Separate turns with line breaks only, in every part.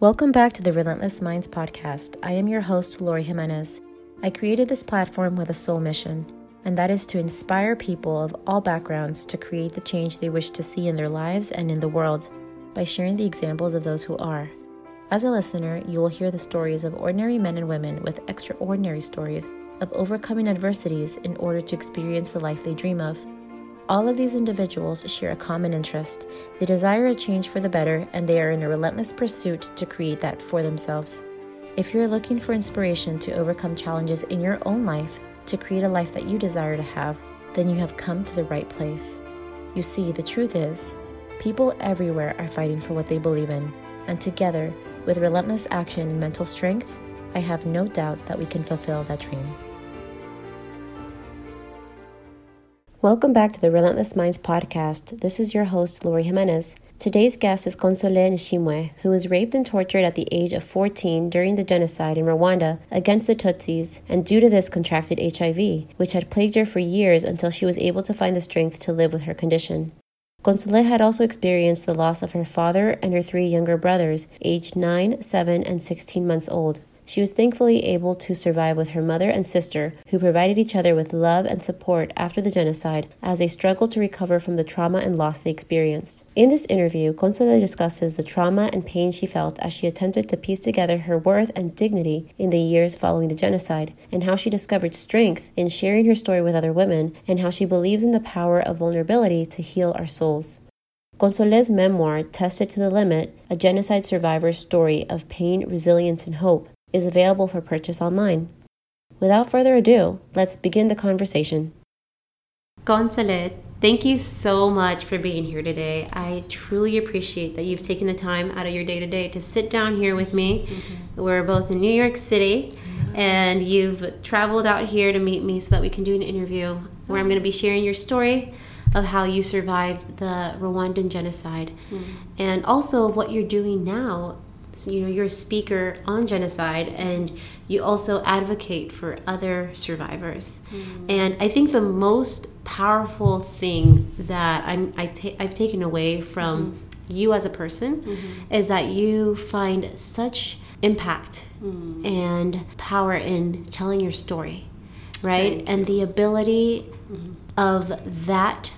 Welcome back to the Relentless Minds podcast. I am your host, Lori Jimenez. I created this platform with a sole mission, and that is to inspire people of all backgrounds to create the change they wish to see in their lives and in the world by sharing the examples of those who are. As a listener, you will hear the stories of ordinary men and women with extraordinary stories of overcoming adversities in order to experience the life they dream of. All of these individuals share a common interest. They desire a change for the better, and they are in a relentless pursuit to create that for themselves. If you're looking for inspiration to overcome challenges in your own life to create a life that you desire to have, then you have come to the right place. You see, the truth is, people everywhere are fighting for what they believe in, and together, with relentless action and mental strength, I have no doubt that we can fulfill that dream. Welcome back to the Relentless Minds podcast. This is your host, Lori Jimenez. Today's guest is Consolee Nishimwe, who was raped and tortured at the age of 14 during the genocide in Rwanda against the Tutsis, and due to this contracted HIV, which had plagued her for years until she was able to find the strength to live with her condition. Consolee had also experienced the loss of her father and her three younger brothers, aged 9, 7, and 16 months old. She was thankfully able to survive with her mother and sister, who provided each other with love and support after the genocide as they struggled to recover from the trauma and loss they experienced. In this interview, Consolee discusses the trauma and pain she felt as she attempted to piece together her worth and dignity in the years following the genocide, and how she discovered strength in sharing her story with other women, and how she believes in the power of vulnerability to heal our souls. Consolee's memoir, Tested to the Limit, a genocide survivor's story of pain, resilience, and hope, is available for purchase online. Without further ado, let's begin the conversation. Consolee, thank you so much for being here today. I truly appreciate that you've taken the time out of your day to day to sit down here with me. Mm-hmm. We're both in New York City, mm-hmm. and you've traveled out here to meet me so that we can do an interview where I'm going to be sharing your story of how you survived the Rwandan genocide mm-hmm. and also of what you're doing now you know you're a speaker on genocide and you also advocate for other survivors mm. and i think the most powerful thing that i'm I ta- i've taken away from mm-hmm. you as a person mm-hmm. is that you find such impact mm. and power in telling your story right and the ability mm-hmm. of that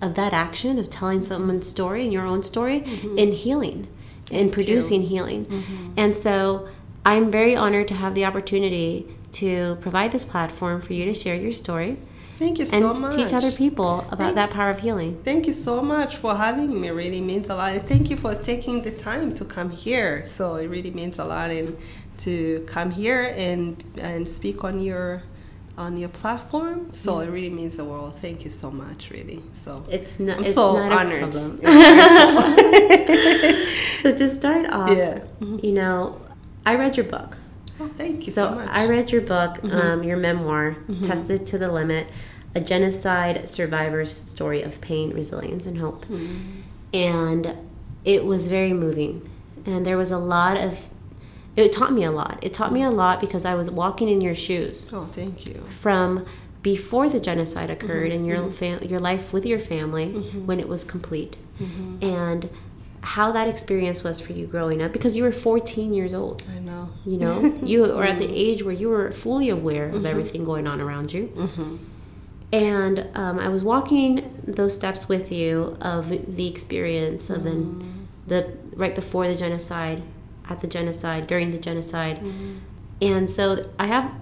of that action of telling someone's story and your own story mm-hmm. in healing in producing you. healing. Mm-hmm. And so I'm very honored to have the opportunity to provide this platform for you to share your story.
Thank you so
and
much.
teach other people about thank, that power of healing.
Thank you so much for having me. It really means a lot. And thank you for taking the time to come here. So it really means a lot and to come here and and speak on your on your platform. So yeah. it really means the world. Thank you so much, really. So
it's not. I'm
it's
so
not honored.
so to start off, yeah. Mm-hmm. you know, I read your book.
Oh, thank you so, so much.
I read your book, mm-hmm. um, your memoir, mm-hmm. "Tested to the Limit." A genocide survivor's story of pain, resilience, and hope. Mm-hmm. And it was very moving. And there was a lot of it taught me a lot. It taught me a lot because I was walking in your shoes.
Oh, thank you.
From before the genocide occurred mm-hmm, and your mm-hmm. fam- your life with your family mm-hmm. when it was complete, mm-hmm. and how that experience was for you growing up because you were 14 years old.
I know.
You know, you were at the mm-hmm. age where you were fully aware of mm-hmm. everything going on around you. And um, I was walking those steps with you of the experience of then the right before the genocide at the genocide, during the genocide. Mm-hmm. And so I have,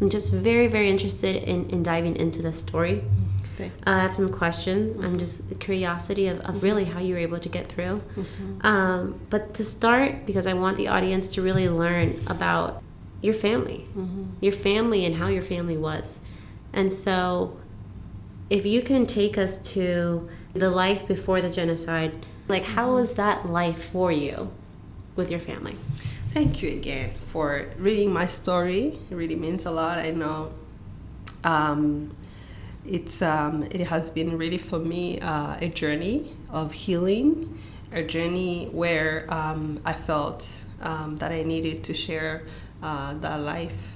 I'm just very, very interested in, in diving into this story. Uh, I have some questions. Mm-hmm. I'm just curiosity of, of really how you were able to get through. Mm-hmm. Um, but to start, because I want the audience to really learn about your family, mm-hmm. your family, and how your family was. And so, if you can take us to the life before the genocide, like how mm-hmm. was that life for you? With your family.
Thank you again for reading my story. It really means a lot. I know um, it's um, it has been really for me uh, a journey of healing, a journey where um, I felt um, that I needed to share uh, that life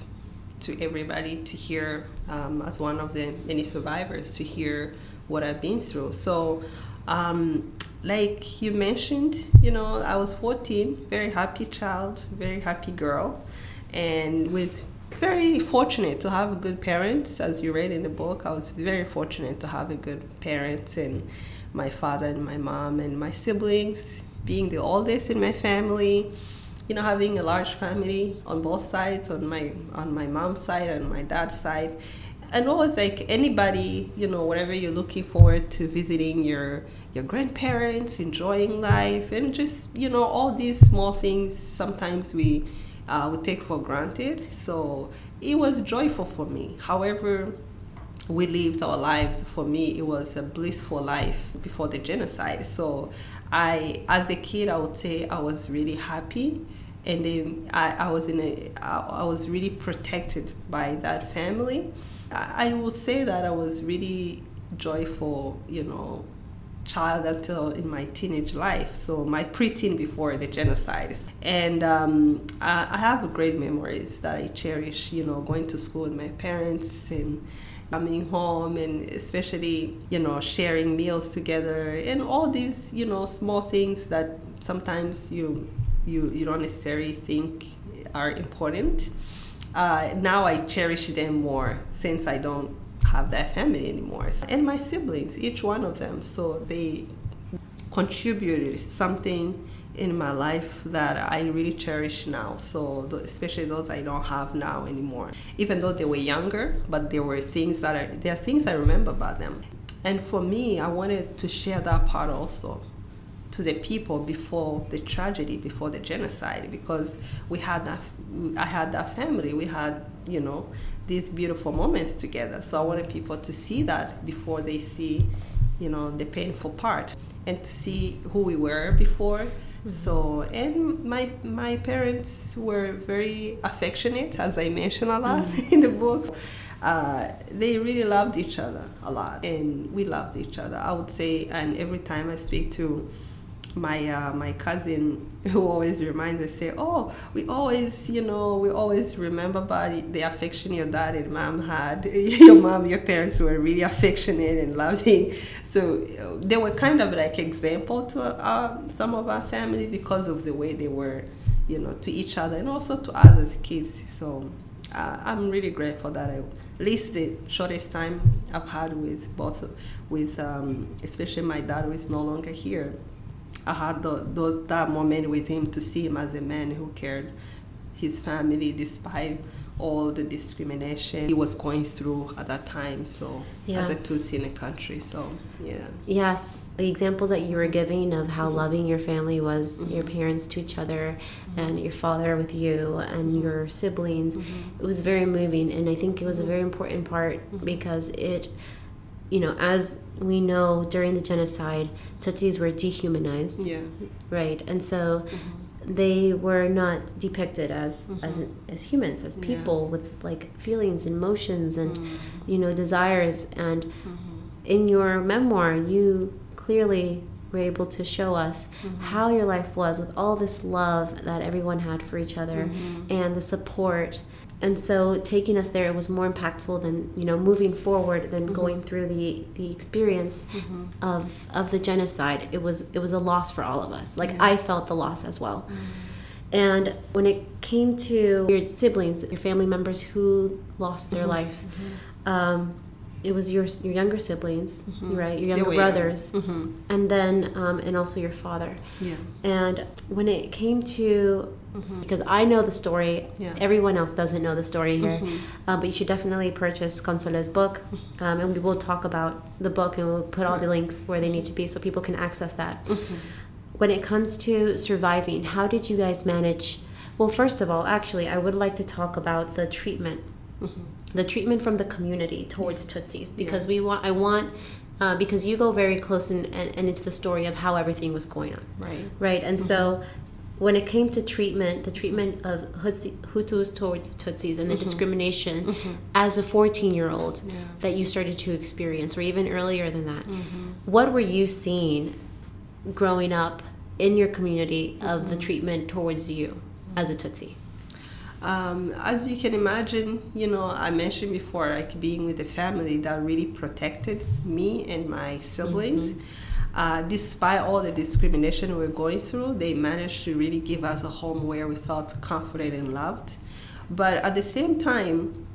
to everybody to hear um, as one of the many survivors to hear what I've been through. So um, like you mentioned, you know, I was 14, very happy child, very happy girl, and with very fortunate to have good parents. As you read in the book, I was very fortunate to have a good parents and my father and my mom and my siblings, being the oldest in my family. You know, having a large family on both sides, on my on my mom's side and my dad's side, and always like anybody, you know, whatever you're looking forward to visiting your your grandparents, enjoying life, and just you know all these small things. Sometimes we uh, we take for granted. So it was joyful for me. However, we lived our lives. For me, it was a blissful life before the genocide. So I, as a kid, I would say I was really happy. And then I, I was in a, I was really protected by that family. I would say that I was really joyful, you know, child until in my teenage life. So my preteen before the genocide, and um, I, I, have great memories that I cherish. You know, going to school with my parents and coming home, and especially you know sharing meals together, and all these you know small things that sometimes you you you don't necessarily think are important uh, now I cherish them more since I don't have that family anymore. And my siblings, each one of them, so they contributed something in my life that I really cherish now. So especially those I don't have now anymore. Even though they were younger, but there were things that I, there are things I remember about them. And for me, I wanted to share that part also to the people before the tragedy, before the genocide, because we had that, I had that family, we had, you know, these beautiful moments together. So I wanted people to see that before they see, you know, the painful part, and to see who we were before. Mm-hmm. So and my my parents were very affectionate, as I mentioned a lot mm-hmm. in the books. Uh, they really loved each other a lot, and we loved each other. I would say, and every time I speak to my uh, my cousin who always reminds us say oh we always you know we always remember about the affection your dad and mom had. Your mom your parents were really affectionate and loving. So uh, they were kind of like example to uh, some of our family because of the way they were you know to each other and also to us as kids. So uh, I'm really grateful that I, at least the shortest time I've had with both with um, especially my dad who is no longer here I had the, the, that moment with him to see him as a man who cared his family despite all the discrimination he was going through at that time. So yeah. as a Tutsi in the country, so yeah.
Yes, the examples that you were giving of how mm-hmm. loving your family was, mm-hmm. your parents to each other, mm-hmm. and your father with you, and your siblings, mm-hmm. it was very moving, and I think it was a very important part mm-hmm. because it you know, as we know during the genocide, Tutsis were dehumanized.
Yeah.
Right. And so mm-hmm. they were not depicted as mm-hmm. as as humans, as people yeah. with like feelings and emotions and mm-hmm. you know desires. And mm-hmm. in your memoir, you clearly were able to show us mm-hmm. how your life was with all this love that everyone had for each other mm-hmm. and the support and so taking us there it was more impactful than you know moving forward than mm-hmm. going through the the experience mm-hmm. of of the genocide it was it was a loss for all of us like yeah. i felt the loss as well mm-hmm. and when it came to your siblings your family members who lost their mm-hmm. life mm-hmm. um, it was your your younger siblings, mm-hmm. right? Your younger brothers, mm-hmm. and then um, and also your father.
Yeah.
And when it came to mm-hmm. because I know the story, yeah. everyone else doesn't know the story here, mm-hmm. uh, but you should definitely purchase Consolee's book, mm-hmm. um, and we will talk about the book and we'll put all right. the links where they need to be so people can access that. Mm-hmm. When it comes to surviving, how did you guys manage? Well, first of all, actually, I would like to talk about the treatment the treatment from the community towards Tutsis because yeah. we want I want uh, because you go very close and, and, and, into the story of how everything was going on.
Right.
Right. And mm-hmm. so when it came to treatment, the treatment of Hutus towards Tutsis and the mm-hmm. discrimination mm-hmm. as a 14 year old yeah. that you started to experience, or even earlier than that, mm-hmm. what were you seeing growing up in your community of the mm-hmm. treatment towards you as a Tutsi?
Um, as you can imagine, you know, I mentioned before, like being with a family that really protected me and my siblings. Uh, despite all the discrimination we're going through, they managed to really give us a home where we felt comforted and loved. But at the same time,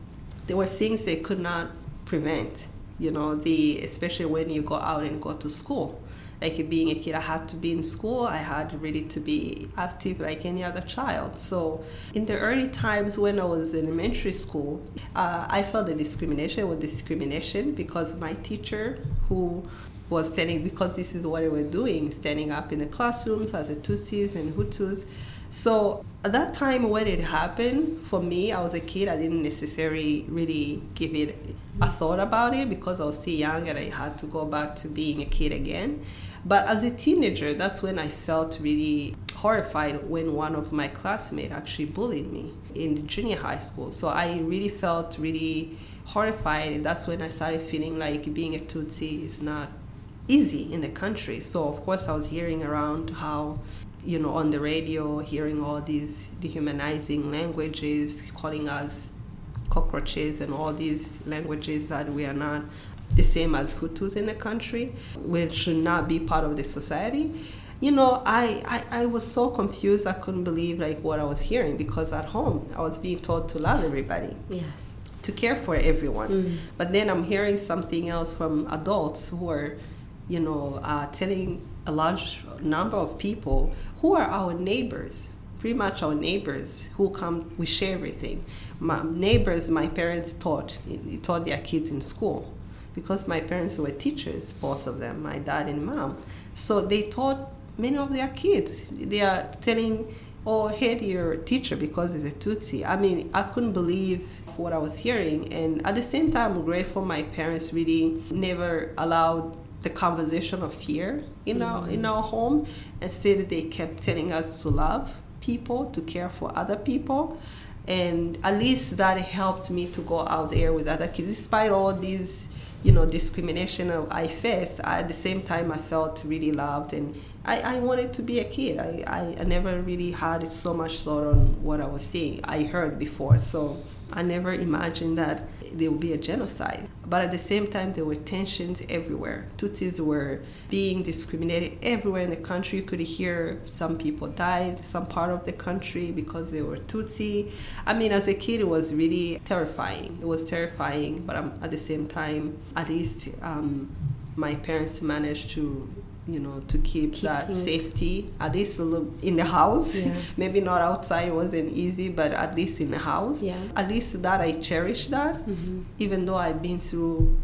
there were things they could not prevent. You know, the especially when you go out and go to school. Like being a kid, I had to be in school. I had really to be active like any other child. So, in the early times when I was in elementary school, uh, I felt the discrimination was discrimination because my teacher, who was standing because this is what they were doing, standing up in the classrooms as a Tutsis and Hutus. So at that time when it happened, for me, I was a kid, I didn't necessarily really give it a thought about it because I was still young and I had to go back to being a kid again. But as a teenager, that's when I felt really horrified when one of my classmates actually bullied me in junior high school. So I really felt really horrified, and that's when I started feeling like being a Tutsi is not easy in the country. So of course I was hearing around how you know on the radio hearing all these dehumanizing languages calling us cockroaches and all these languages that we are not the same as Hutus in the country, which should not be part of the society. You know, I, I, I was so confused. I couldn't believe like what I was hearing because at home I was being taught to love everybody.
Yes.
To care for everyone. Mm. But then I'm hearing something else from adults who are you know, uh, telling a large number of people who are our neighbors, pretty much our neighbors who come, we share everything. My neighbors, my parents taught, taught their kids in school because my parents were teachers, both of them, my dad and mom. So they taught many of their kids. They are telling, oh, hate your teacher because he's a Tutsi. I mean, I couldn't believe what I was hearing. And at the same time, I'm grateful my parents really never allowed the conversation of fear in mm-hmm. our in our home. Instead, they kept telling us to love people, to care for other people, and at least that helped me to go out there with other kids, despite all these you know discrimination I faced. At the same time, I felt really loved and. I, I wanted to be a kid. I, I, I never really had so much thought on what I was seeing. I heard before. So I never imagined that there would be a genocide. But at the same time, there were tensions everywhere. Tutsis were being discriminated everywhere in the country. You could hear some people died, some part of the country because they were Tutsi. I mean, as a kid, it was really terrifying. It was terrifying, but um, at the same time, at least um, my parents managed to you know to keep, keep that things. safety at least in the house yeah. maybe not outside it wasn't easy but at least in the house
yeah.
at least that i cherish that mm-hmm. even though i've been through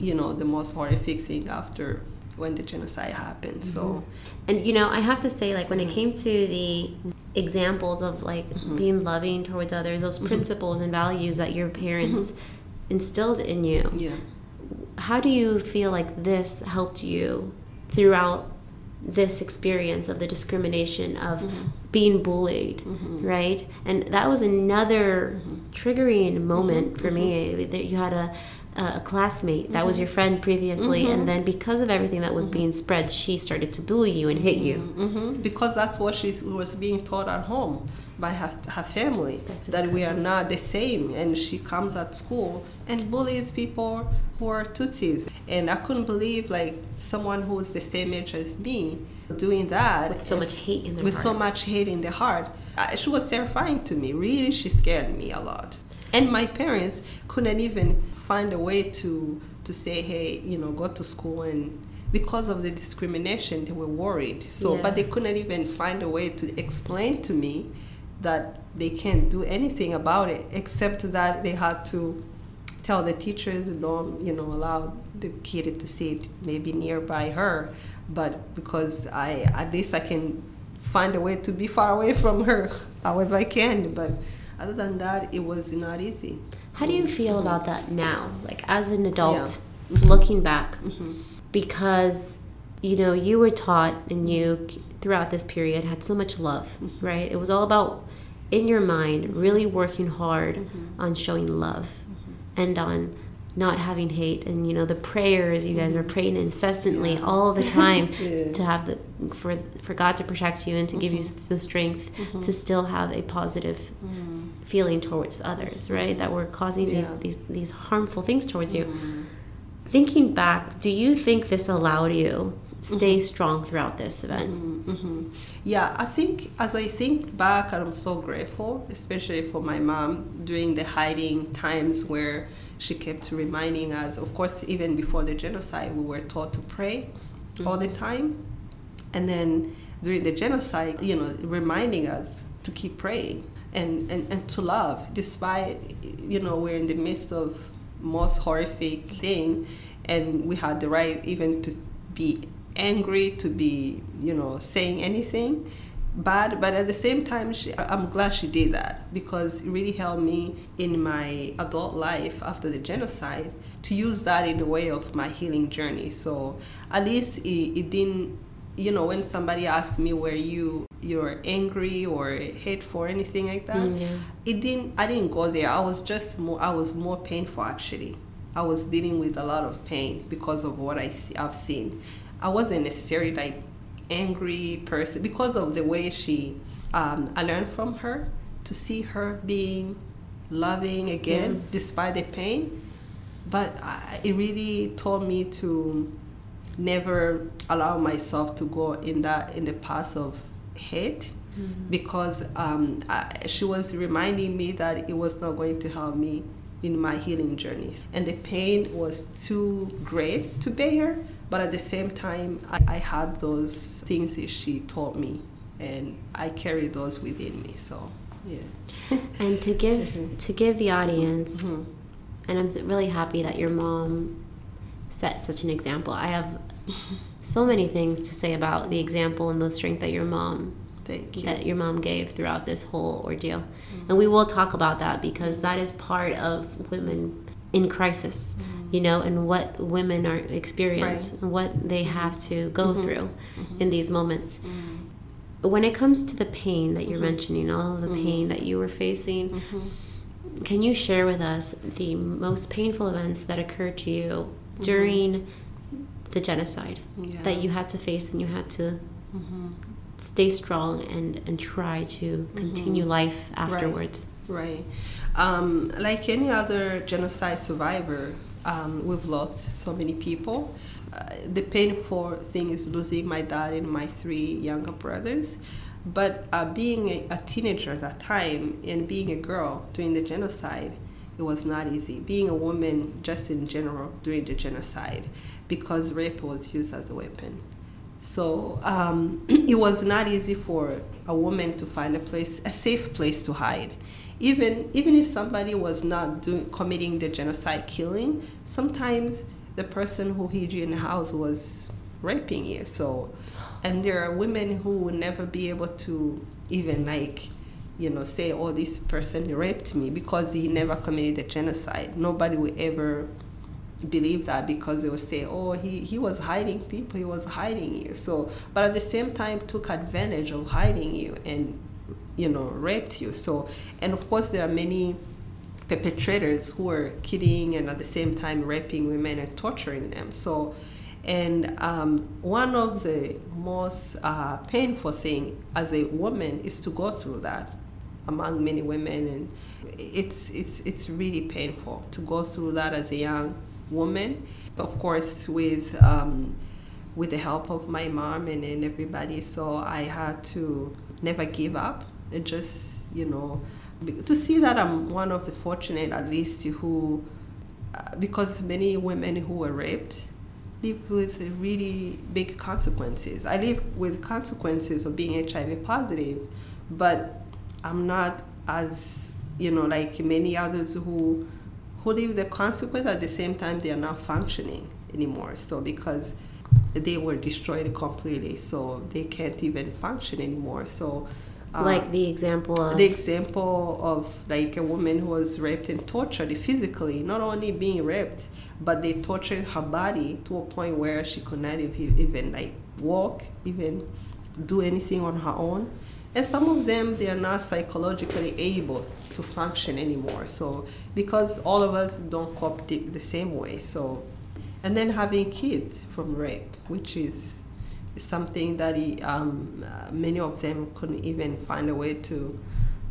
you know the most horrific thing after when the genocide happened mm-hmm. so
and you know i have to say like when it mm-hmm. came to the examples of like mm-hmm. being loving towards others those mm-hmm. principles and values that your parents mm-hmm. instilled in you
yeah
how do you feel like this helped you throughout this experience of the discrimination of mm-hmm. being bullied mm-hmm. right and that was another mm-hmm. triggering moment for me mm-hmm. that you had a a classmate that was mm-hmm. your friend previously and mm-hmm. then because of everything that was being spread she started to bully you and hit you
because that's what she was being taught at home by her, her family that's that we are not the same and she comes at school and bullies people who are tutsis and I couldn't believe like someone who was the same age as me doing that
with so much hate in their
with
heart.
so much hate in the heart. Uh, she was terrifying to me. Really, she scared me a lot. And my parents couldn't even find a way to to say, hey, you know, go to school and because of the discrimination, they were worried. So, yeah. but they couldn't even find a way to explain to me that they can't do anything about it except that they had to tell the teachers don't you know allow the kid to sit maybe nearby her but because i at least i can find a way to be far away from her however i can but other than that it was not easy
how do you feel mm-hmm. about that now like as an adult yeah. mm-hmm. looking back mm-hmm. because you know you were taught and you throughout this period had so much love mm-hmm. right it was all about in your mind really working hard mm-hmm. on showing love and on not having hate and you know the prayers you guys are mm-hmm. praying incessantly yeah. all the time yeah. to have the for for God to protect you and to mm-hmm. give you mm-hmm. the strength mm-hmm. to still have a positive mm. feeling towards others right that were causing yeah. these these these harmful things towards you thinking back do you think this allowed you stay mm-hmm. strong throughout this event.
Mm-hmm, mm-hmm. Yeah, I think as I think back, I'm so grateful, especially for my mom during the hiding times where she kept reminding us. Of course, even before the genocide, we were taught to pray mm-hmm. all the time, and then during the genocide, you know, reminding us to keep praying and, and, and to love, despite you know we're in the midst of most horrific thing, and we had the right even to be angry, to be, you know, saying anything bad but at the same time she, i'm glad she did that because it really helped me in my adult life after the genocide to use that in the way of my healing journey. So at least it, it didn't you know when somebody asked me were you you're angry or hateful or anything like that? Mm, yeah. it didn't i didn't go there. I was just more i was more painful actually. I was dealing with a lot of pain because of what i see, i've seen I wasn't necessarily like angry person because of the way she um, I learned from her to see her being loving again mm. despite the pain but I, it really taught me to never allow myself to go in that in the path of hate mm-hmm. because um, I, she was reminding me that it was not going to help me in my healing journeys and the pain was too great to bear but at the same time, I, I had those things that she taught me, and I carry those within me. So, yeah.
and to give mm-hmm. to give the audience, mm-hmm. and I'm really happy that your mom set such an example. I have so many things to say about the example and the strength that your mom
you.
that your mom gave throughout this whole ordeal. Mm-hmm. And we will talk about that because that is part of women in crisis. Mm-hmm you know, and what women are experience, right. what they have to go mm-hmm. through mm-hmm. in these moments. Mm-hmm. When it comes to the pain that you're mm-hmm. mentioning, all of the mm-hmm. pain that you were facing, mm-hmm. can you share with us the most painful events that occurred to you during the genocide yeah. that you had to face and you had to stay strong and, and try to continue life afterwards?
Right. right. Um, like any other genocide survivor, um, we've lost so many people. Uh, the painful thing is losing my dad and my three younger brothers. But uh, being a, a, teenager at that time and being a girl during the genocide, it was not easy. Being a woman, just in general, during the genocide, because rape was used as a weapon. So um, it was not easy for a woman to find a place, a safe place to hide even even if somebody was not doing committing the genocide killing, sometimes the person who hid you in the house was raping you. So, and there are women who will never be able to even like, you know, say, "Oh, this person raped me" because he never committed the genocide. Nobody will ever believe that because they would say, "Oh, he he was hiding people. He was hiding you." So, but at the same time, took advantage of hiding you and you know, raped you. So, and of course, there are many perpetrators who are killing and at the same time raping women and torturing them. So, and um, one of the most uh, painful thing as a woman is to go through that among many women, and it's it's it's really painful to go through that as a young woman. Of course, with um, with the help of my mom and, and everybody, so I had to never give up and just you know to see that I'm one of the fortunate at least who uh, because many women who were raped live with really big consequences. I live with consequences of being HIV positive, but I'm not as you know like many others who who live the consequence at the same time they are not functioning anymore. So because they were destroyed completely, so they can't even function anymore. So
like um, the example of
the example of like a woman who was raped and tortured physically not only being raped but they tortured her body to a point where she could not even like walk even do anything on her own. And some of them they are not psychologically able to function anymore. So because all of us don't cope the, the same way. So and then having kids from rape which is something that he, um, uh, many of them couldn't even find a way to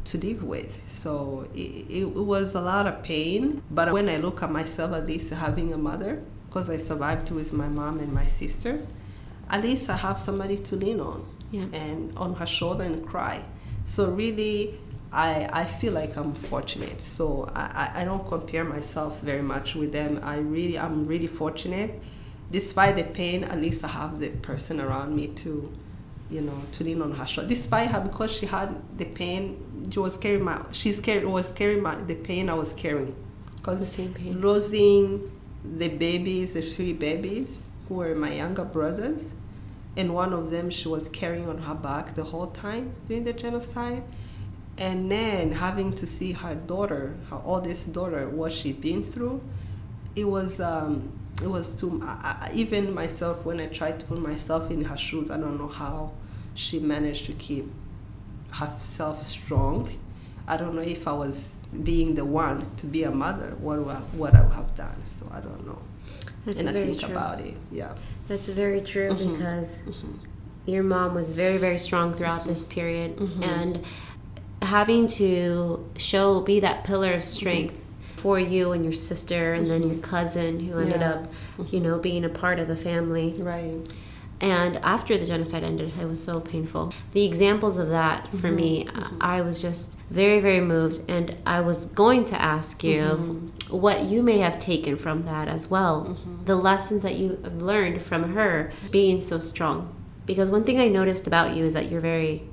to live with. So it, it, was a lot of pain. But when I look at myself, at least having a mother, because I survived with my mom and my sister, at least I have somebody to lean on
Yeah.
and on her shoulder and cry. So really, I, I feel like I'm fortunate. So I, I, I don't compare myself very much with them. I really I'm really fortunate. Despite the pain, at least I have the person around me to, you know, to lean on her shoulder. Despite her, because she had the pain, she was carrying my she's was carrying my the pain I was carrying. Because
The same pain.
losing the babies, the three babies who were my younger brothers, and one of them she was carrying on her back the whole time during the genocide and then having to see her daughter her oldest daughter what she'd been through it was um, it was too I, I, even myself when i tried to put myself in her shoes i don't know how she managed to keep herself strong i don't know if i was being the one to be a mother what I- what i would have done so i don't know
That's
and i think
true.
about it yeah
That's very true
Mhm.
because
Mhm.
your mom was very, very strong throughout this period.
Mhm.
And having to show, be that pillar of strength for you and your sister, and then your mm-hmm. cousin who ended
Yeah.
up, you know, being a part of the family.
right
And after the genocide ended, it was so painful. The examples of that for me, mm-hmm. Mm-hmm. I was just very, very moved. And I was going to ask you what you may have taken from that as well. The lessons that you have learned from her being so strong. Because one thing I noticed about you is that you're very,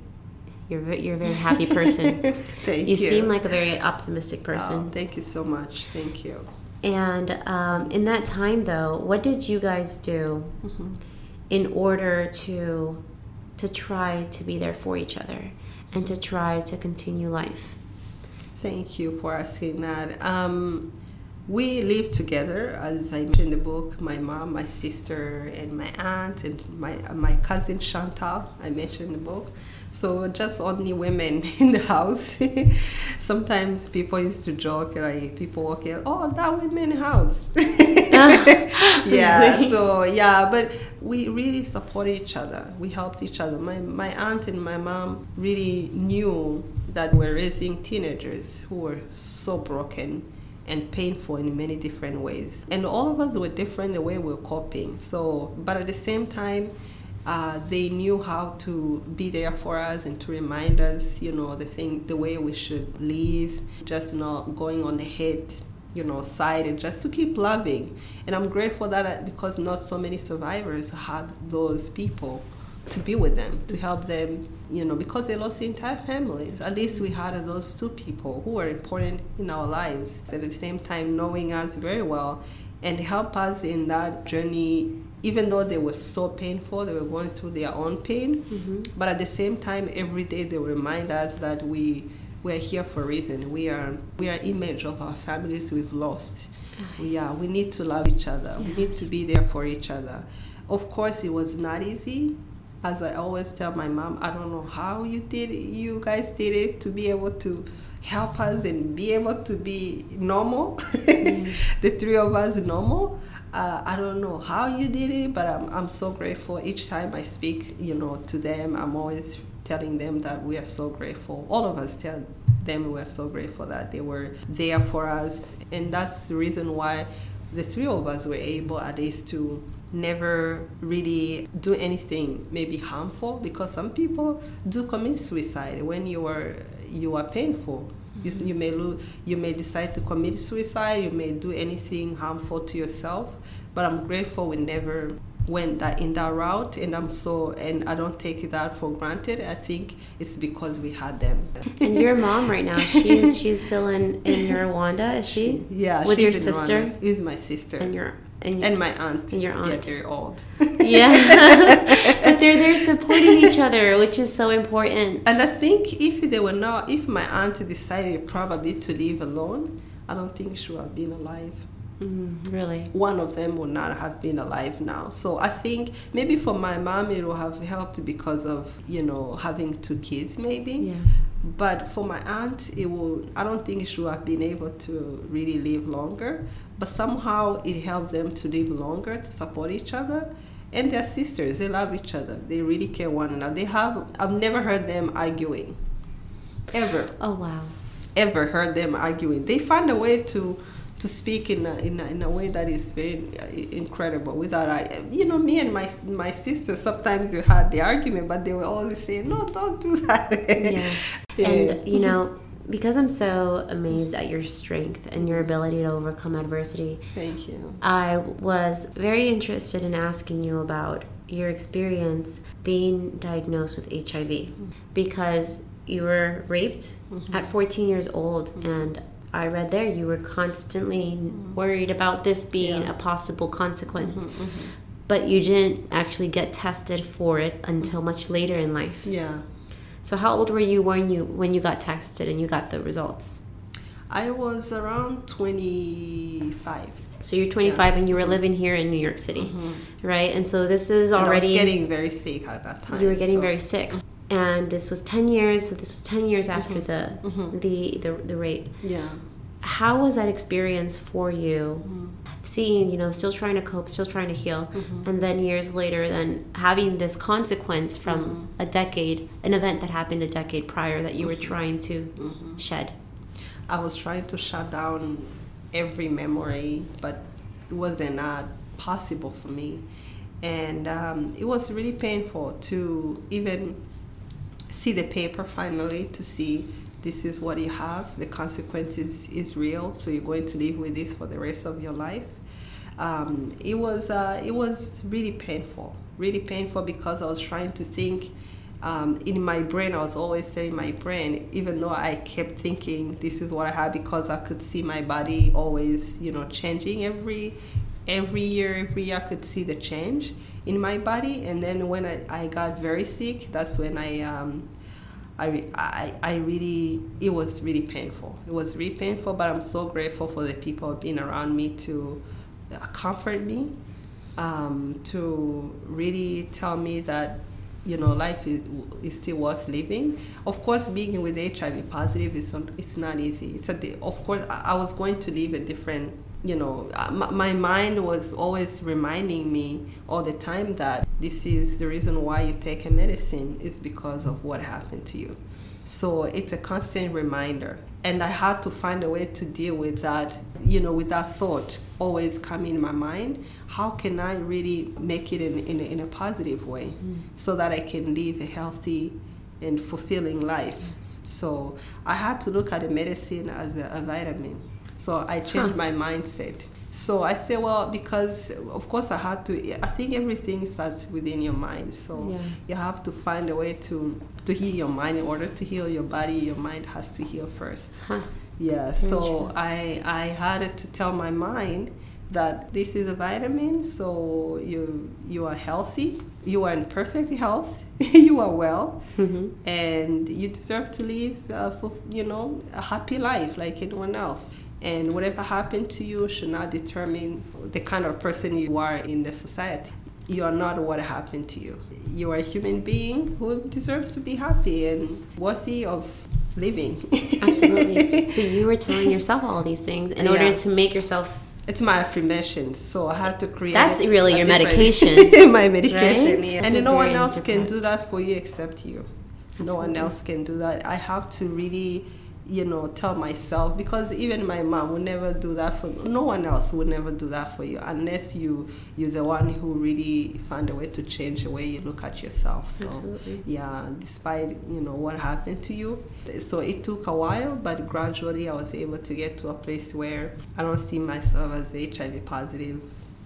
you're, you're a very happy person.
thank
you
you
seem like a very optimistic
Oh,
person.
thank you so much thank you
And um, in that time, though, what did you guys do
Mhm.
in order to to try to be there for each other and to try to continue life?
Thank you for asking that. Um, we live together, as I mentioned in the book. My mom, my sister, and my aunt, and my my cousin Chantal. I mentioned in the book. So just only women in the house. Sometimes people used to joke like people walk in, oh, that women house. Ah,
yeah.
So yeah, but we really support each other. We helped each other. My my aunt and my mom really knew that we're raising teenagers who were so broken and painful in many different ways. And all of us were different the way we were coping. So, but at the same time, uh, they knew how to be there for us and to remind us, you know, the thing, the way we should live, just not going on the head, you know, side, and just to keep loving. And I'm grateful that I, because not so many survivors had those people to be with them, to help them, you know, because they lost the entire families. At least we had those two people who were important in our lives. At the same time, knowing us very well and help us in that journey, even though they were so painful, they were going through their own pain. Mm-hmm. But at the same time, every day they remind us that we we're here for a reason. We are we are image of our families we've lost. Ah. We are. We need to love each other. We need to be there for each other. Of course, it was not easy. As I always tell my mom, I don't know how you did you guys did it to be able to help us and be able to be normal. the three of us normal. Uh, I don't know how you did it, but I'm, I'm so grateful. Each time I speak, you know, to them, I'm always telling them that we are so grateful. All of us tell them we are so grateful that they were there for us, and that's the reason why the three of us were able at least to never really do anything maybe harmful because some people do commit suicide when you are you are painful you, you may lo- you may decide to commit suicide you may do anything harmful to yourself but i'm grateful we never went that in that route and i'm so and i don't take that for granted i think it's because we had them
And your mom right now, she's she's still in in Rwanda, is she?
yeah
With
she's
your
in
sister
Rwanda. with my sister
and your and, your,
and my aunt
and your
yeah
aunt.
very old
yeah. but they're there supporting each other, which is so important.
And I think if they were not, if my aunt decided probably to live alone, I don't think she would have been alive.
Mm, really.
One of them would not have been alive now. So I think maybe for my mom it would have helped because of you know having two kids maybe.
Yeah.
But for my aunt, it will. I don't think she would have been able to really live longer. But somehow it helped them to live longer to support each other. And they're sisters. They love each other. They really care one another. They have. I've never heard them arguing. Ever
Oh wow.
ever heard them arguing. They find a way to to speak in a, in a, in a way that is very uh, incredible without I you know me and my my sister sometimes we had the argument but they were always saying no don't do that
yes. yeah. and you know because I'm so amazed at your strength and your ability to overcome adversity.
Thank you.
I was very interested in asking you about your experience being diagnosed with HIV because you were raped mm-hmm. at 14 years old mm-hmm. and I read there you were constantly mm-hmm. worried about this being yeah. a possible consequence. Mm-hmm, mm-hmm. But you didn't actually get tested for it until much later in life.
Yeah.
So how old were you when you when you got tested and you got the results?
I was around 25.
So you're 25 yeah. and you were living here in New York City, mm-hmm. right? And so this is already
getting very sick at that time.
You were getting so. very sick and this was 10 years so this was 10 years after mm-hmm. the, mm-hmm. the the the rape
yeah
how was that experience for you mm-hmm. Seeing you know still trying to cope still trying to heal mm-hmm. and then years later then having this consequence from mm-hmm. a decade an event that happened a decade prior that you were mm-hmm. trying to shed
i was trying to shut down every memory but it wasn't not possible for me and um, it was really painful to even see the paper finally to see this is what you have. The consequences is real, so you're going to live with this for the rest of your life. Um, it was uh, it was really painful, really painful because I was trying to think. Um, in my brain, I was always telling my brain, even though I kept thinking this is what I have, because I could see my body always, you know, changing every every year, every year I could see the change in my body. And then when I, I got very sick, that's when I, um, I, I, I really, it was really painful. It was really painful, but I'm so grateful for the people being around me to comfort me, um, to really tell me that you know life is, is still worth living of course being with hiv positive is it's not easy it's a of course i was going to live a different you know, uh, my mind was always reminding me all the time that this is the reason why you take a medicine is because of what happened to you. So it's a constant reminder. And I had to find a way to deal with that, you know, with that thought always coming in my mind. How can I really make it in, in, a, in a positive way mm. so that I can live a healthy and fulfilling life? Yes. So I had to look at the medicine as a, a vitamin so I changed huh. my mindset. So I say, well, because of course I had to. I think everything starts within your mind. So yeah. you have to find a way to to heal your mind. In order to heal your body, your mind has to heal first. Huh. Yeah. so I I had to tell my mind that this is a vitamin. So you you are healthy. You are in perfect health. you are well, mm-hmm. and you deserve to live, uh, for, you know, a happy life like anyone else and whatever happened to you should not determine the kind of person you are in the society you are not what happened to you you are a human being who deserves to be happy and worthy of living
absolutely so you were telling yourself all these things in yeah. order to make yourself
it's my affirmations so i had to create
that's really your medication
my medication right? yeah. and no one else can do that for you except you absolutely. no one else can do that i have to really you know tell myself because even my mom would never do that for me. no one else would never do that for you unless you you're the one who really find a way to change the way you look at yourself so Absolutely. yeah despite you know what happened to you so it took a while but gradually i was able to get to a place where i don't see myself as hiv positive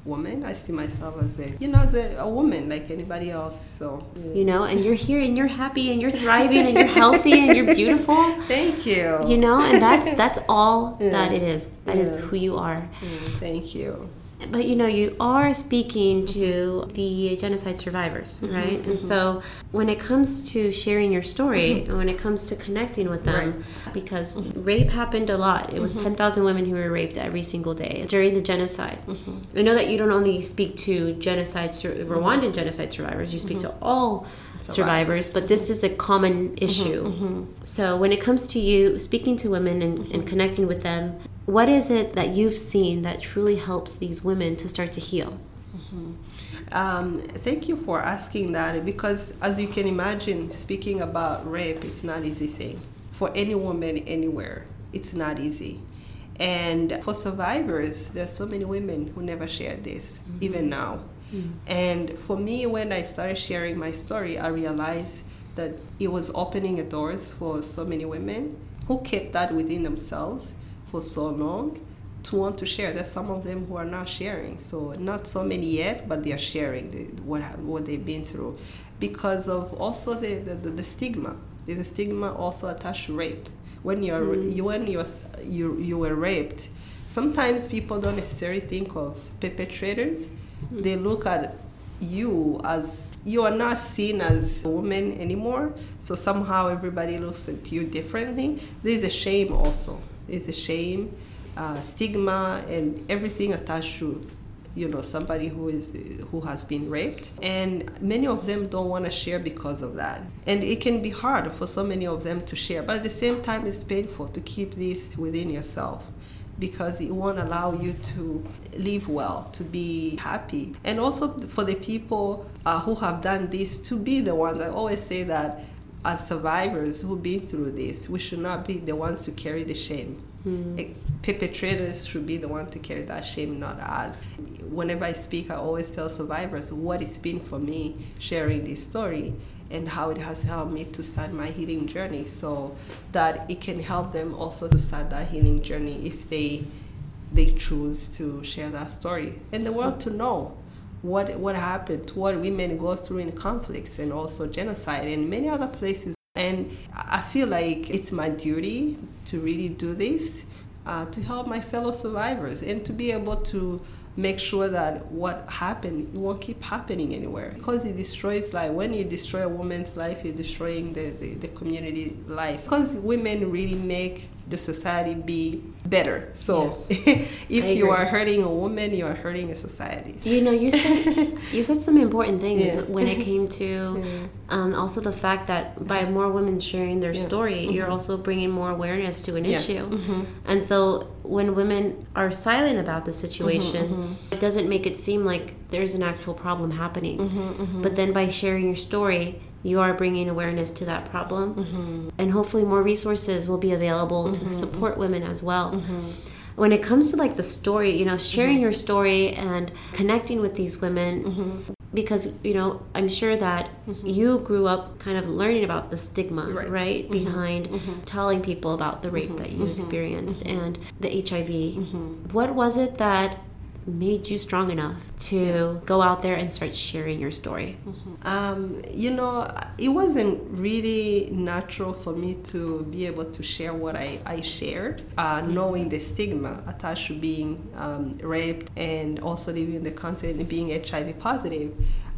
woman. I see myself as a, you know, as a, a woman like anybody else. So
you know, and you're here and you're happy and you're thriving and you're healthy and you're beautiful.
Thank you.
You know, and that's that's all yeah. that it is. That yeah. is who you are.
Mm, thank you
but you know you are speaking to the genocide survivors mm-hmm, right mm-hmm. and so when it comes to sharing your story mm-hmm. and when it comes to connecting with them right. because mm-hmm. rape happened a lot it was mm-hmm. 10,000 women who were raped every single day during the genocide mm-hmm. i know that you don't only speak to genocide rwandan genocide survivors you speak to all survivors, but this is a common issue. So, when it comes to you speaking to women and, and, connecting with them, what is it that you've seen that truly helps these women to start to heal?
Mm-hmm. Um, thank you for asking that because, as you can imagine, speaking about rape, it's not easy thing for any woman anywhere. It's not easy, And for survivors, there's so many women who never shared this, mm-hmm. even now. Mm-hmm. And for me, when I started sharing my story, I realized that it was opening doors for so many women who kept that within themselves for so long to want to share. There's some of them who are not sharing. So not so many yet, but they are sharing the, what what they've been through, because of also the, the, the stigma. There's a stigma also attached to rape. When you're mm. you, when you you you were raped, sometimes people don't necessarily think of perpetrators. Mm. They look at you as you are not seen as a woman anymore. So somehow everybody looks at you differently. There's a shame also. There's a shame uh, stigma and everything attached to you know somebody who is who has been raped and many of them don't want to share because of that and it can be hard for so many of them to share but at the same time it's painful to keep this within yourself because it won't allow you to live well, to be happy. And also for the people uh, who have done this to be the ones, I always say that as survivors who've been through this, we should not be the ones to carry the shame. Mm. Perpetrators should be the one to carry that shame, not us. Whenever I speak, I always tell survivors what it's been for me sharing this story and how it has helped me to start my healing journey so that it can help them also to start that healing journey if they they choose to share that story and the world to know what what happened, to what women go through in conflicts and also genocide and many other places. And I feel like it's my duty to really do this uh, to help my fellow survivors and to be able to make sure that what happened won't keep happening anywhere. Because it destroys life. When you destroy a woman's life you're destroying the, the, the community life. Because women really make the society be better. So yes. if you are hurting a woman, you are hurting a society.
You know, you said you said some important things yeah. when it came to yeah. um, also the fact that by more women sharing their yeah. story, mm-hmm. you're also bringing more awareness to an issue. Mm-hmm. And so when women are silent about the situation, mm-hmm, mm-hmm. it doesn't make it seem like there's an actual problem happening. Mm-hmm, mm-hmm. But then by sharing your story, you are bringing awareness to that problem. Mm-hmm. And hopefully, more resources will be available mm-hmm. to support women as well. Mm-hmm. When it comes to like the story, you know, sharing mm-hmm. your story and connecting with these women, mm-hmm. because, you know, I'm sure that mm-hmm. you grew up kind of learning about the stigma, right, right? behind telling people about the rape that you experienced and the HIV. What was it that made you strong enough to yeah. go out there and start sharing your story?
Mm-hmm. Um, you know, it wasn't really natural for me to be able to share what I, I shared, uh, knowing the stigma attached to being um, raped and also living in the continent being HIV positive.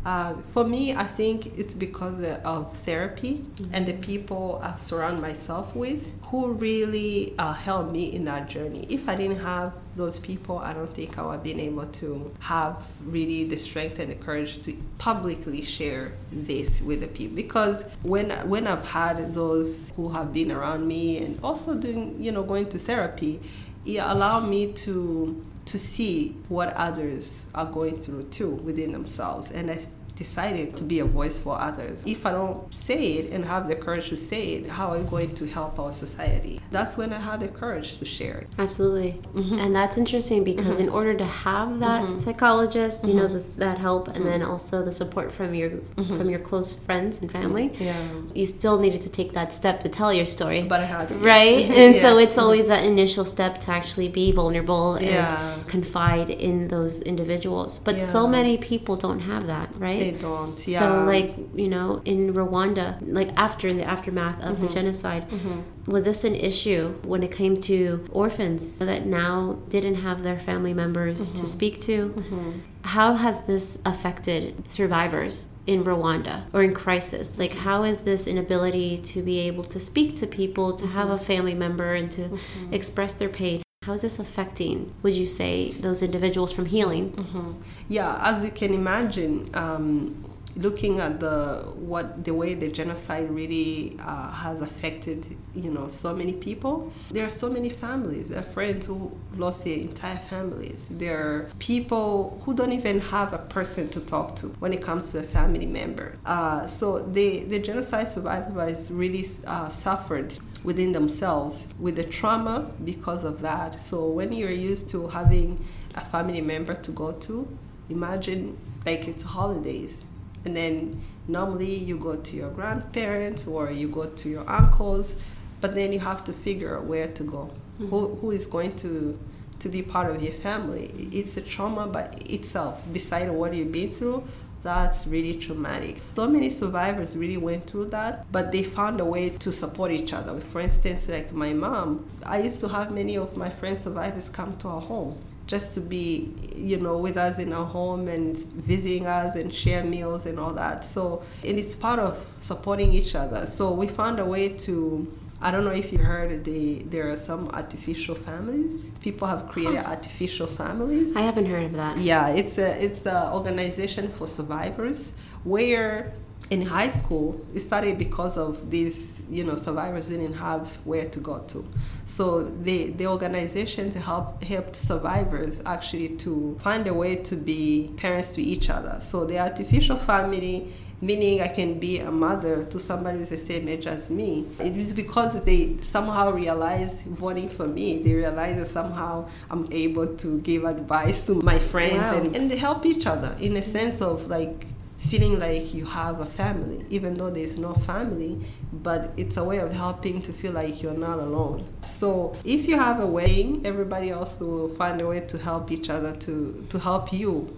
Uh, for me, I think it's because of therapy mm-hmm. and the people I've surrounded myself with who really uh, helped me in that journey. If I didn't have those people, I don't think I would have been able to have really the strength and the courage to publicly share this with the people. Because when when I've had those who have been around me and also doing, you know, going to therapy, it allowed me to to see what others are going through too within themselves. And I decided to be a voice for others. If I don't say it and have the courage to say it, how are I going to help our society? That's when I had the courage to share it.
Absolutely. Mm-hmm. And that's interesting because mm-hmm. in order to have that mm-hmm. psychologist, you know, mm-hmm. this, that help and then mm-hmm. also the support from your mm-hmm. from your close friends and family, yeah. you still needed to take that step to tell your story.
But I had to.
Right? and yeah. so it's always that initial step to actually be vulnerable and yeah. confide in those individuals. But so many people don't have that, right?
They don't. Yeah.
So like you know in Rwanda, like after in the aftermath of mm-hmm. the genocide, mm-hmm. was this an issue when it came to orphans that now didn't have their family members mm-hmm. to speak to? Mm-hmm. How has this affected survivors in Rwanda or in crisis? Like, how is this inability to be able to speak to people, to have a mm-hmm. family member, and to mm-hmm. express their pain? How is this affecting, would you say, those individuals from healing? Mm-hmm.
Yeah, as you can imagine, um, looking at the what the way the genocide really uh, has affected you know so many people there are so many families there are friends who lost their entire families there are people who don't even have a person to talk to when it comes to a family member uh, so the the genocide survivors really uh, suffered within themselves with the trauma because of that. So when you're used to having a family member to go to, imagine like it's holidays and then normally you go to your grandparents or you go to your uncles but then you have to figure out where to go mm-hmm. who, who is going to to be part of your family it's a trauma by itself beside what you've been through that's really traumatic. So many survivors really went through that, but they found a way to support each other. For instance, like my mom, I used to have many of my friends survivors come to our home just to be you know with us in our home and visiting us and share meals and all that so and it's part of supporting each other so we found a way to I don't know if you heard the there are some artificial families. People have created huh. artificial families.
I haven't heard of that.
Yeah, it's a it's the organization for survivors where in high school it started because of these you know survivors didn't have where to go to so the the organization to help helped survivors actually to find a way to be parents to each other so the artificial family meaning I can be a mother to somebody who's the same age as me. It was because they somehow realized voting for me. They realized that somehow I'm able to give advice to my friends wow. and, and help each other in a sense of like feeling like you have a family, even though there's no family, but it's a way of helping to feel like you're not alone. So if you have a wedding, everybody else will find a way to help each other to, to help you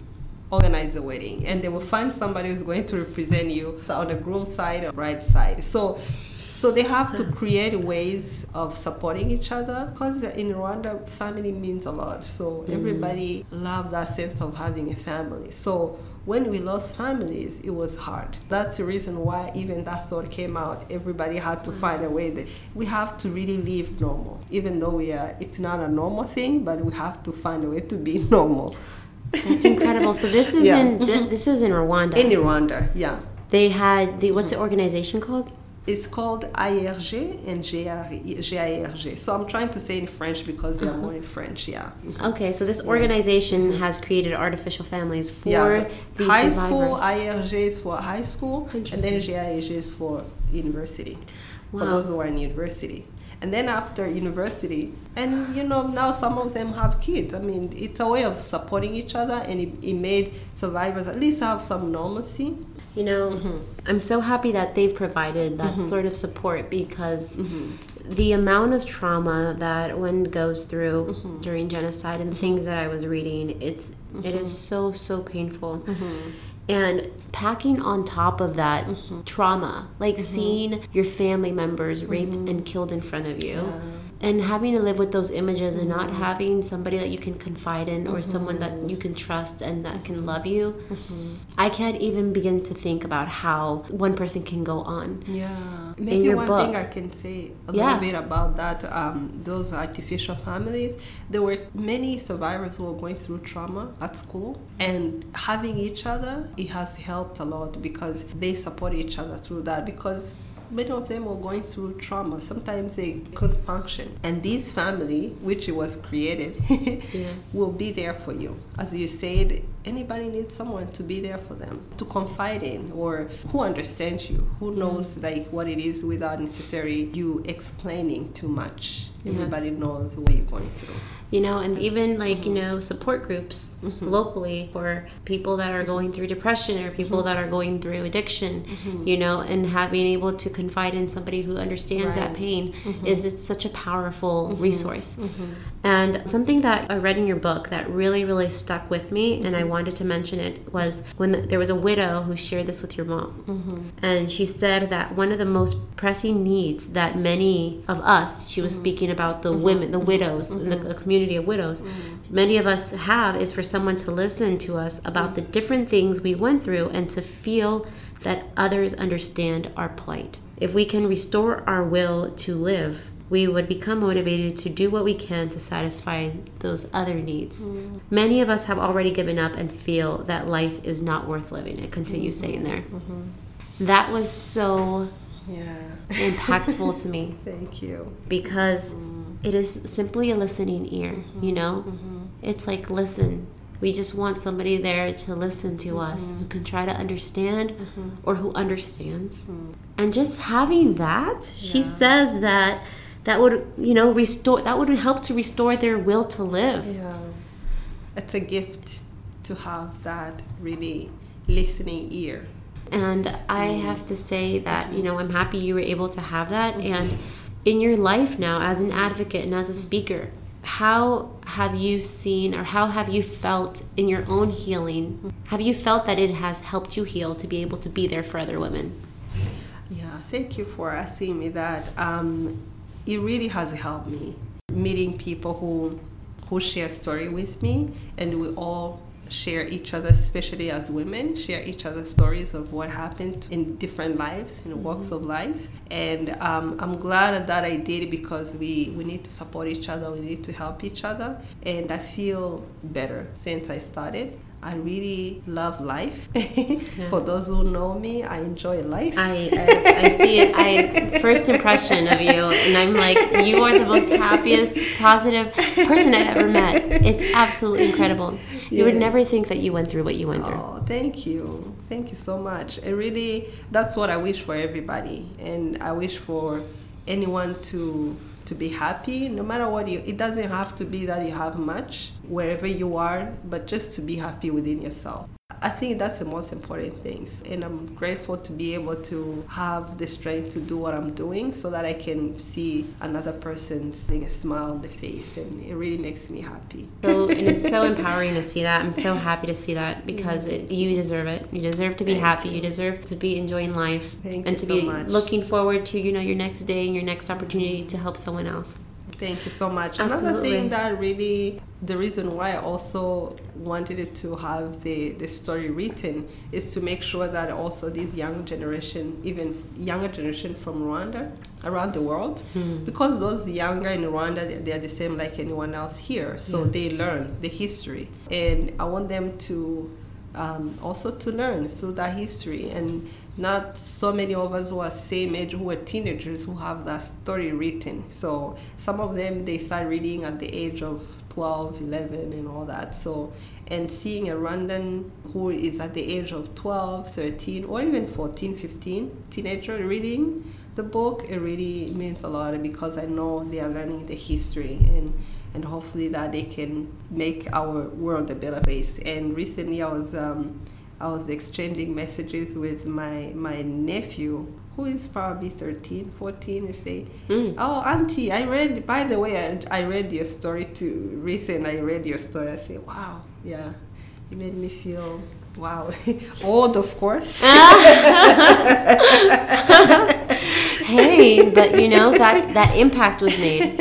organize the wedding and they will find somebody who's going to represent you on the groom side or bride side so so they have to create ways of supporting each other because in Rwanda, family means a lot. So mm. everybody love that sense of having a family. So when we lost families, it was hard. That's the reason why even that thought came out. Everybody had to find a way that we have to really live normal, even though we are. It's not a normal thing, but we have to find a way to be normal.
That's incredible. So this is yeah. in this is in Rwanda.
In Rwanda, yeah.
They had the what's the organization called?
It's called ARG and GARG. So I'm trying to say in French because they're more in uh-huh. French, yeah.
Okay, so this organization yeah. has created artificial families for yeah,
these high survivors. school. ARG is for high school, and then GARG is for university. Wow. For those who are in university and then after university and you know now some of them have kids i mean it's a way of supporting each other and it, it made survivors at least have some normalcy
you know mm-hmm. i'm so happy that they've provided that mm-hmm. sort of support because mm-hmm. the amount of trauma that one goes through mm-hmm. during genocide and the things that i was reading it's it is mm-hmm. so so painful mm-hmm. And packing on top of that mm-hmm. trauma like mm-hmm. seeing your family members raped mm-hmm. and killed in front of you yeah and having to live with those images and not mm-hmm. having somebody that you can confide in or mm-hmm. someone that you can trust and that can love you mm-hmm. i can't even begin to think about how one person can go on
yeah maybe one book. thing i can say a yeah. little bit about that um, those artificial families there were many survivors who were going through trauma at school and having each other it has helped a lot because they support each other through that because many of them were going through trauma. Sometimes they couldn't function. And this family, which was created, yeah. will be there for you. As you said, anybody needs someone to be there for them, to confide in, or who understands you, who knows like what it is without necessarily you explaining too much. Yes. Everybody knows what you're going through
you know, and even like, you know, support groups mm-hmm. locally for people that are going through depression or people mm-hmm. that are going through addiction, mm-hmm. you know, and having able to confide in somebody who understands right. that pain mm-hmm. is it's such a powerful mm-hmm. resource. Mm-hmm. And something that I read in your book that really, really stuck with me, and I wanted to mention it, was when the, there was a widow who shared this with your mom. And she said that one of the most pressing needs that many of us, she was speaking about the women, the widows in the community community of widows, mm-hmm. many of us have is for someone to listen to us about the different things we went through and to feel that others understand our plight. If we can restore our will to live, we would become motivated to do what we can to satisfy those other needs. Mm. Many of us have already given up and feel that life is not worth living. It continues mm-hmm. saying there. Mm-hmm. That was so yeah. impactful to me.
Thank you.
Because mm it is simply a listening ear, mm-hmm, you know? Mm-hmm. It's like, listen, We just want somebody there to listen to mm-hmm. us, who can try to understand mm-hmm. or who understands. Mm. And just having that, yeah. she says that that would, you know, restore that would help to restore their will to live.
Yeah. It's a gift to have that really listening ear.
And I have to say that, you know, I'm happy you were able to have that mm-hmm. and in your life now as an advocate and as a speaker how have you seen or how have you felt in your own healing have you felt that it has helped you heal to be able to be there for other women
yeah thank you for asking me that um, it really has helped me meeting people who who share story with me and we all share each other, especially as women, share each other stories of what happened in different lives, in walks of life. And um, I'm glad that I did it because we, we need to support each other, we need to help each other. And I feel better since I started. I really love life. yeah. For those who know me, I enjoy life.
I, I, I, see it. I first impression of you, and I'm like, you are the most happiest, positive person I've ever met. It's absolutely incredible. You would never think that you went through what you went through.
Oh, thank you, thank you so much. It really, that's what I wish for everybody, and I wish for anyone to to be happy no matter what you it doesn't have to be that you have much wherever you are but just to be happy within yourself I think that's the most important things. And I'm grateful to be able to have the strength to do what I'm doing so that I can see another person seeing a smile on the face. And it really makes me happy.
So, and it's so empowering to see that. I'm so happy to see that because it, you deserve it. You deserve to be Thank happy. You. you. deserve to be enjoying life
Thank
and to
so
be
much.
looking forward to, you know, your next day and your next opportunity to help someone else.
Thank you so much.
Absolutely.
Another thing that really, the reason why I also wanted to have the, the story written is to make sure that also this young generation, even younger generation from Rwanda, around the world, mm. because those younger in Rwanda, they are the same like anyone else here. So yeah. they learn the history. And I want them to um, also to learn through that history and not so many of us who are same age who are teenagers who have that story written. So some of them they start reading at the age of 12 11 and all that. So and seeing a Rwandan who is at the age of 12 13 or even 14 15 teenager reading the book it really means a lot because i know they are learning the history and and hopefully that they can make our world a better place. And recently i was um, I was exchanging messages with my my nephew who is probably 13 14 and say. Mm. oh auntie i read by the way I, I read your story too recent i read your story. I say wow yeah it made me feel wow. Old of course
hey but you know that that impact was made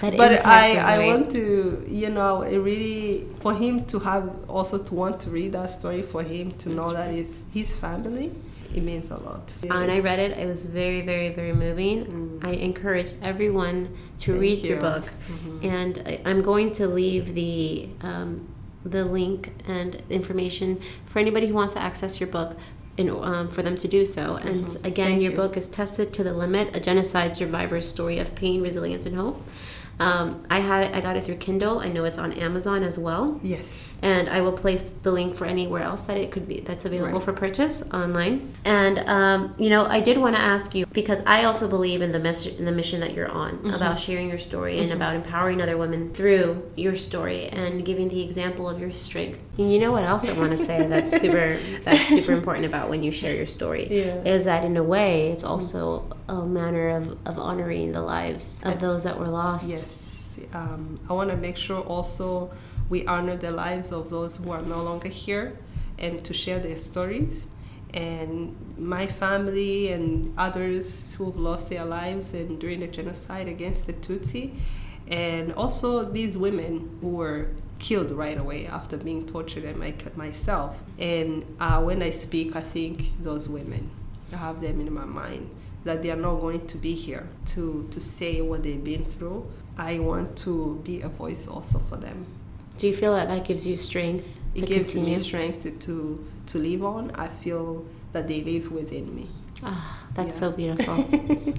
that
but i i made. want to you know it really for him to have also to want to read that story for him to That's know right. that it's his family it means a lot.
And I read it. It was very, very, very moving. Mm. I encourage everyone to Thank read you. your book, mm-hmm. and I, am going to leave the um, the link and information for anybody who wants to access your book in, um, for them to do so. And mm-hmm. again, Thank your you. book is Tested to the Limit A Genocide Survivor's Story of Pain, Resilience, and Hope. Um, I have I got it through Kindle. I know it's on Amazon as well.
Yes
and I will place the link for anywhere else that it could be that's available right. for purchase online. And um, you know, I did want to ask you because I also believe in the in the mission that you're on mm-hmm. about sharing your story mm-hmm. and about empowering other women through your story and giving the example of your strength. And you know what else I want to say that's super that's super important about when you share your story
yeah.
is that in a way it's also a manner of, of honoring the lives of those that were lost.
Yes, um, I want to make sure also we honor the lives of those who are no longer here and to share their stories. And my family and others who've lost their lives and during the genocide against the Tutsi, and also these women who were killed right away after being tortured and my, myself. And uh, when I speak, I think those women. I have them in my mind that they are not going to be here to, to say what they've been through. I want to be a voice also for them.
Do you feel that that gives you strength?
it gives continue? me strength to to live on. I feel that they live within me.
Oh, that's yeah. so beautiful.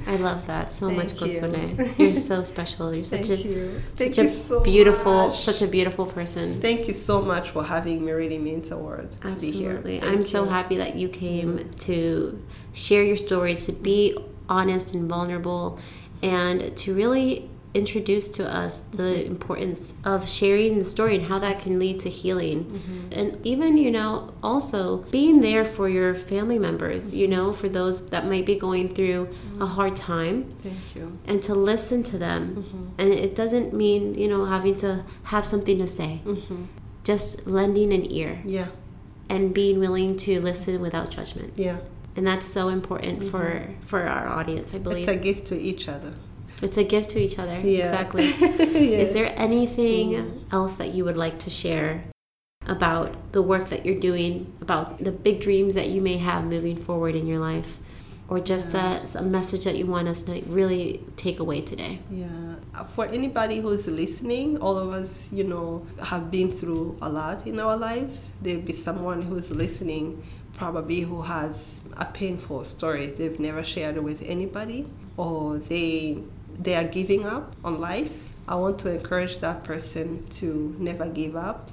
I love that so much, Consolee.
You.
You're so special. You're such
Thank
a
you. Thank
such
you
a
so
beautiful,
much.
such a beautiful person.
Thank you so much for having me. Really means a word to
Absolutely.
be here.
I'm
you.
so happy that you came
mm
to share your story, to be honest and vulnerable, and to really introduce to us the importance of sharing the story and how that can lead to healing mm-hmm. and even you know also being there for your family members you know for those that might be going through mm-hmm. a hard time
thank you
and to listen to them
mm-hmm.
and it doesn't mean you know having to have something to say
mm-hmm.
just lending an ear
yeah
and being willing to listen without judgment
yeah
and that's so important for
Mm-hmm.
for our audience i believe
it's a gift to each other
it's a gift to each other.
Yeah.
Exactly.
yeah.
Is there anything
Mm.
else that you would like to share about the work that you're doing, about the big dreams that you may have moving forward in your life? Or just
Yeah.
that a message that you want us to really take away today?
Yeah. For anybody who's listening, all of us, you know, have been through a lot in our lives. There'll be someone who's listening, probably who has a painful story they've never shared with anybody, or they they are giving up on life. I want to encourage that person to never give up.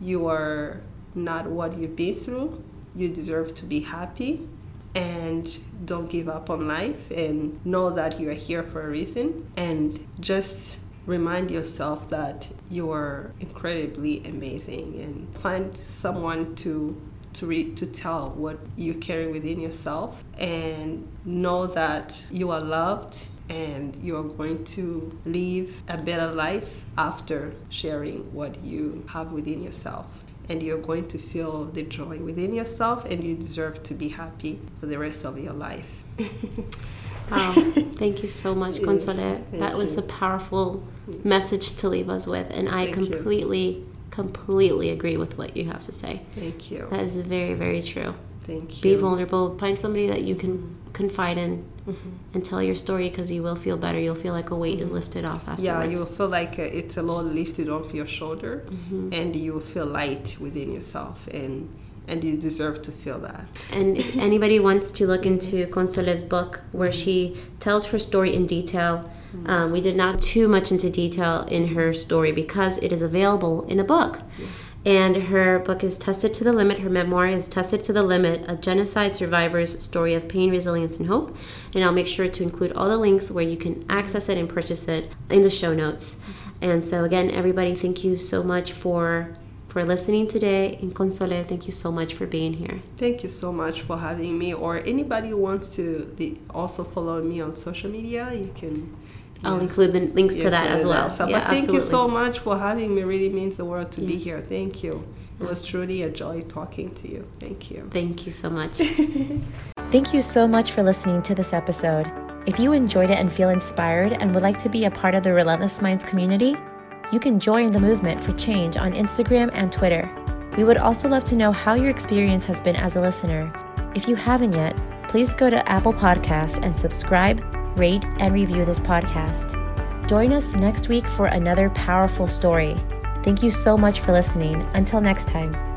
You are not what you've been through. You deserve to be happy and don't give up on life and know that you are here for a reason and just remind yourself that you are incredibly amazing and find someone to to re- to tell what you're carrying within yourself and know that you are loved and you're going to live a better life after sharing what you have within yourself and you're going to feel the joy within yourself and you deserve to be happy for the rest of your life
Wow. Thank you so much, Consolee. that was
you.
a powerful message to leave us with. And I
Thank you.
completely, completely agree with what you have to say.
thank you
That is very, very true.
Thank you
Be vulnerable. Find somebody that you can confide in
Mhm.
and tell your story because you will feel better. You'll feel like a weight is lifted off afterwards.
yeah you will feel like uh, it's a load lifted off your shoulder
Mhm.
and you will feel light within yourself and and you deserve to feel that
And if anybody wants to look into Consolee's book, where she tells her story in detail, um, we did not too much into detail in her story because it is available in a book. And her book is Tested to the Limit. Her memoir is Tested to the Limit A Genocide Survivor's Story of Pain, Resilience, and Hope. And I'll make sure to include all the links where you can access it and purchase it in the show notes. And so, again, everybody, thank you so much for. For listening today, and Consolee, thank you so much for being here.
Thank you so much for having me. Or anybody who wants to also follow me on social media, you can.
I'll include the links
Yeah,
to that as well.
there. So,
yeah,
but thank you so much for having me. Really means the world to be here. Thank you. It was truly a joy talking to you. Thank you.
Thank you so much.
Thank you so much for listening to this episode. If you enjoyed it and feel inspired and would like to be a part of the Relentless Minds community, you can join the movement for change on Instagram and Twitter. We would also love to know how your experience has been as a listener. If you haven't yet, please go to Apple Podcasts and subscribe, rate, and review this podcast. Join us next week for another powerful story. Thank you so much for listening. Until next time.